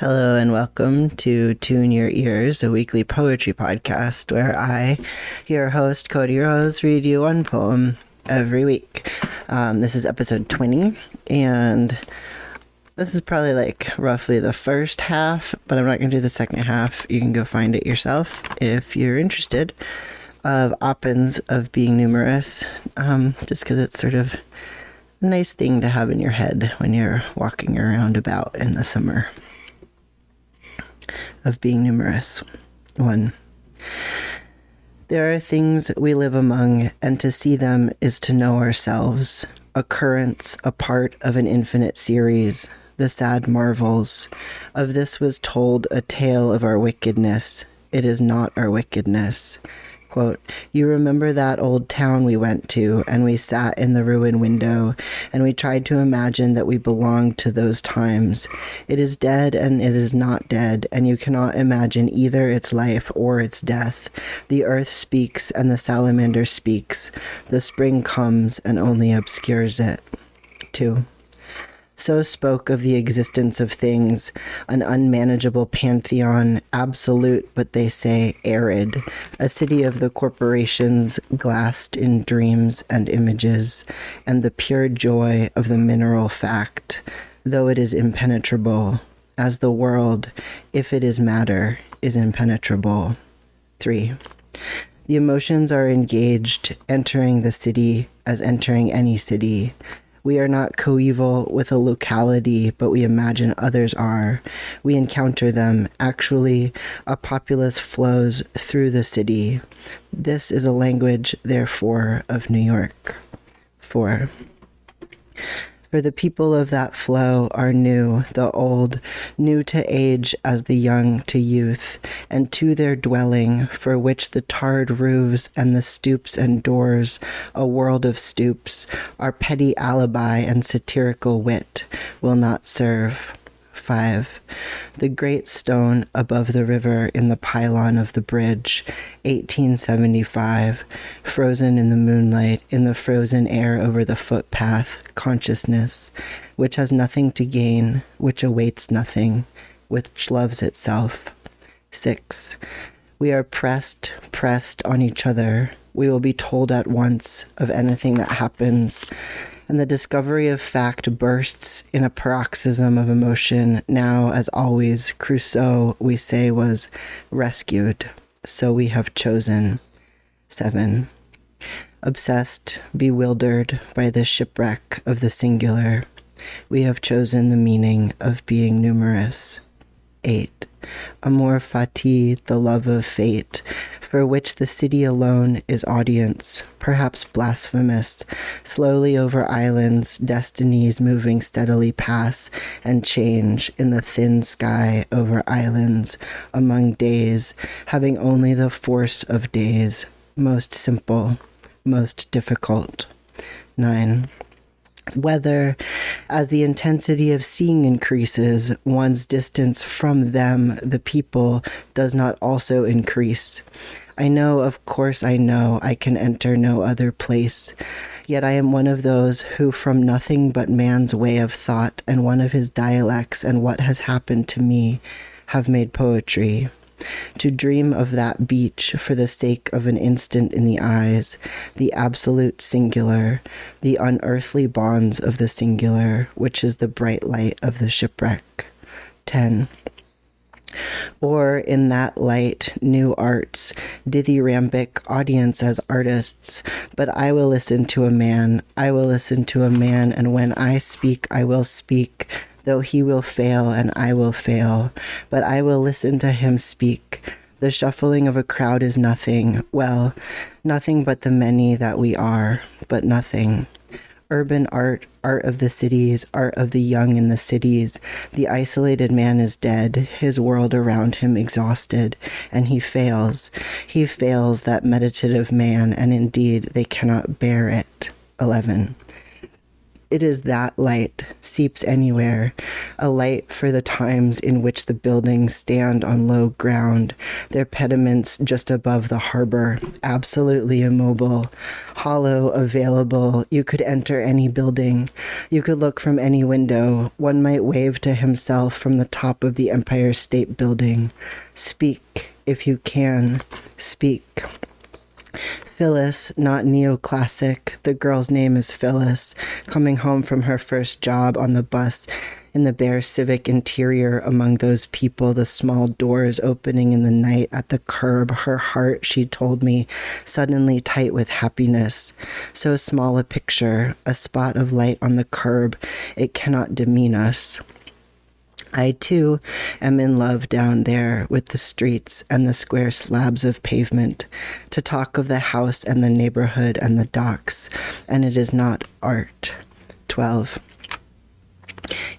Hello and welcome to Tune Ya Ears, a weekly poetry podcast where I, your host, Cody Rose, read you one poem every week. Um, this is episode 20, and this is probably like roughly the first half, but I'm not going to do the second half. You can go find it yourself if you're interested. Of Oppen's of Being Numerous, um, just because it's sort of a nice thing to have in your head when you're walking around about in the summer of being numerous. One. There are things we live among, and to see them is to know ourselves. Occurrence, a part of an infinite series, the sad marvels. Of this was told a tale of our wickedness. It is not our wickedness. Quote, You remember that old town we went to, and we sat in the ruin window, and we tried to imagine that we belonged to those times. It is dead and it is not dead, and you cannot imagine either its life or its death. The earth speaks, and the salamander speaks. The spring comes and only obscures it. 2 so spoke of the existence of things, an unmanageable pantheon, absolute, but they say arid, a city of the corporations glassed in dreams and images, and the pure joy of the mineral fact, though it is impenetrable, as the world, if it is matter, is impenetrable. 3. The emotions are engaged, entering the city as entering any city. We are not coeval with a locality, but we imagine others are. We encounter them. Actually, a populace flows through the city. This is a language, therefore, of New York. 4. For the people of that flow are new, the old, new to age as the young to youth, and to their dwelling, for which the tarred roofs and the stoops and doors, a world of stoops, our petty alibi and satirical wit, will not serve. 5. The great stone above the river in the pylon of the bridge, 1875, frozen in the moonlight, in the frozen air over the footpath, consciousness, which has nothing to gain, which awaits nothing, which loves itself. 6. We are pressed, pressed on each other. We will be told at once of anything that happens and the discovery of fact bursts in a paroxysm of emotion. Now, as always, Crusoe, we say, was rescued. So we have chosen. Seven. Obsessed, bewildered by the shipwreck of the singular, we have chosen the meaning of being numerous. 8. Amor fati, the love of fate, for which the city alone is audience, perhaps blasphemous. Slowly over islands, destinies moving steadily pass and change in the thin sky over islands, among days, having only the force of days, most simple, most difficult. 9 whether, as the intensity of seeing increases, one's distance from them, the people, does not also increase. I know, of course, I know I can enter no other place. Yet I am one of those who, from nothing but man's way of thought and one of his dialects and what has happened to me, have made poetry to dream of that beach for the sake of an instant in the eyes, the absolute singular, the unearthly bonds of the singular, which is the bright light of the shipwreck. 10 or in that light, new arts, dithyrambic audience as artists. But I will listen to a man, I will listen to a man, and when I speak, I will speak though he will fail and I will fail, but I will listen to him speak. The shuffling of a crowd is nothing, well, nothing but the many that we are, but nothing. Urban art, art of the cities, art of the young in the cities. The isolated man is dead, his world around him exhausted, and he fails. He fails, that meditative man, and indeed they cannot bear it. 11. It is that light seeps anywhere, a light for the times in which the buildings stand on low ground, their pediments just above the harbor, absolutely immobile, hollow, available. You could enter any building, you could look from any window. One might wave to himself from the top of the Empire State Building. Speak, if you can, speak. Phyllis, not neoclassic. The girl's name is Phyllis, coming home from her first job on the bus in the bare civic interior among those people, the small doors opening in the night at the curb, her heart, she told me, suddenly tight with happiness. So small a picture, a spot of light on the curb, it cannot demean us. I too am in love down there with the streets and the square slabs of pavement, to talk of the house and the neighborhood and the docks, and it is not art. 12.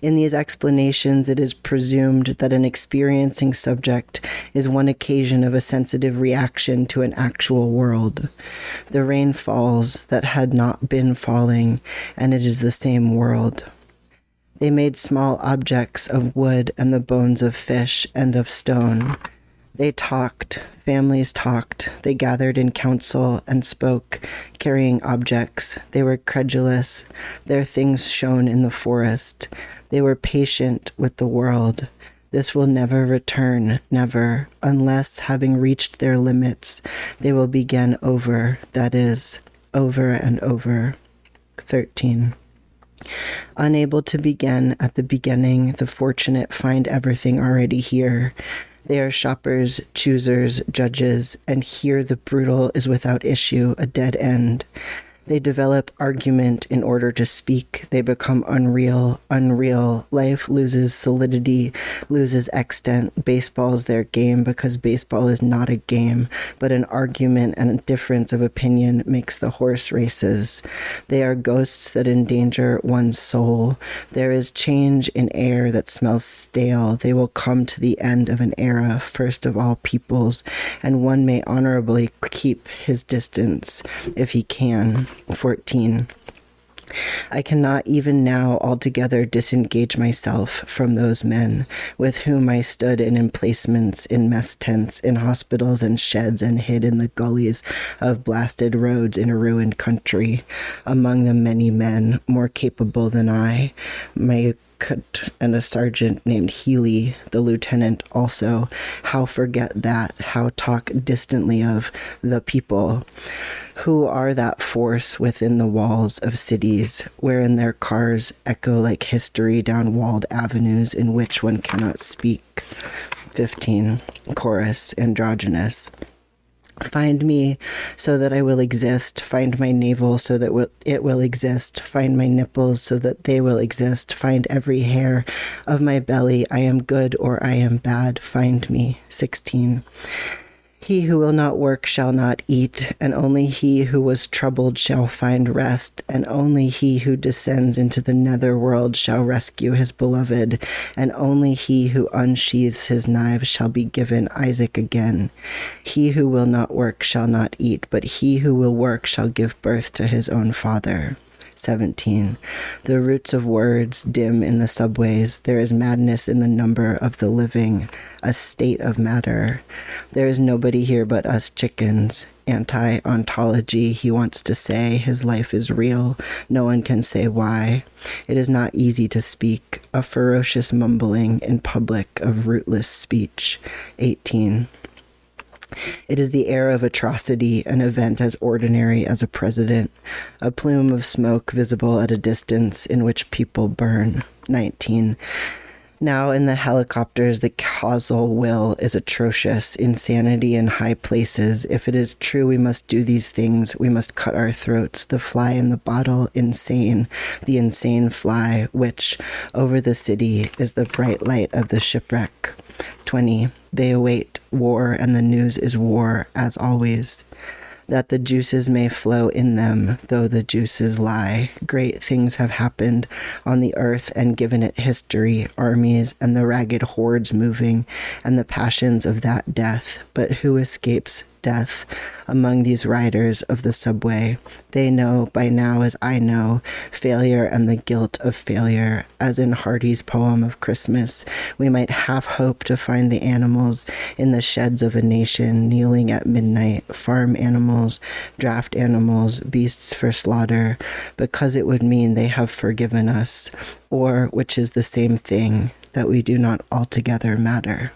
In these explanations, it is presumed that an experiencing subject is one occasion of a sensitive reaction to an actual world. The rain falls that had not been falling, and it is the same world. They made small objects of wood and the bones of fish and of stone. They talked, families talked. They gathered in council and spoke, carrying objects. They were credulous. Their things shone in the forest. They were patient with the world. This will never return, never, unless, having reached their limits, they will begin over, that is, over and over. 13. Unable to begin at the beginning, the fortunate find everything already here. They are shoppers, choosers, judges, and here the brutal is without issue, a dead end. They develop argument in order to speak. They become unreal, unreal. Life loses solidity, loses extent. Baseball's their game because baseball is not a game, but an argument and a difference of opinion makes the horse races. They are ghosts that endanger one's soul. There is change in air that smells stale. They will come to the end of an era, first of all peoples, and one may honorably keep his distance if he can. 14. I cannot even now altogether disengage myself from those men with whom I stood in emplacements, in mess tents, in hospitals and sheds, and hid in the gullies of blasted roads in a ruined country. Among the many men more capable than I, my cut and a sergeant named Healy, the lieutenant also. How forget that? How talk distantly of the people? Who are that force within the walls of cities, wherein their cars echo like history down walled avenues in which one cannot speak. 15. Chorus, androgynous. Find me so that I will exist. Find my navel so that it will exist. Find my nipples so that they will exist. Find every hair of my belly. I am good or I am bad. Find me. 16. He who will not work shall not eat, and only he who was troubled shall find rest, and only he who descends into the nether world shall rescue his beloved, and only he who unsheathes his knives shall be given Isaac again. He who will not work shall not eat, but he who will work shall give birth to his own father. 17. The roots of words dim in the subways. There is madness in the number of the living, a state of matter. There is nobody here but us chickens. Anti ontology, he wants to say. His life is real. No one can say why. It is not easy to speak. A ferocious mumbling in public of rootless speech. 18. It is the air of atrocity, an event as ordinary as a president, a plume of smoke visible at a distance in which people burn. 19. Now, in the helicopters, the causal will is atrocious. Insanity in high places. If it is true we must do these things, we must cut our throats. The fly in the bottle, insane. The insane fly, which, over the city, is the bright light of the shipwreck. 20. They await war, and the news is war, as always. That the juices may flow in them, though the juices lie. Great things have happened on the earth and given it history, armies and the ragged hordes moving, and the passions of that death. But who escapes death among these riders of the subway. They know by now, as I know, failure and the guilt of failure. As in Hardy's poem of Christmas, we might half hope to find the animals in the sheds of a nation kneeling at midnight, farm animals, draft animals, beasts for slaughter, because it would mean they have forgiven us, or, which is the same thing, that we do not altogether matter.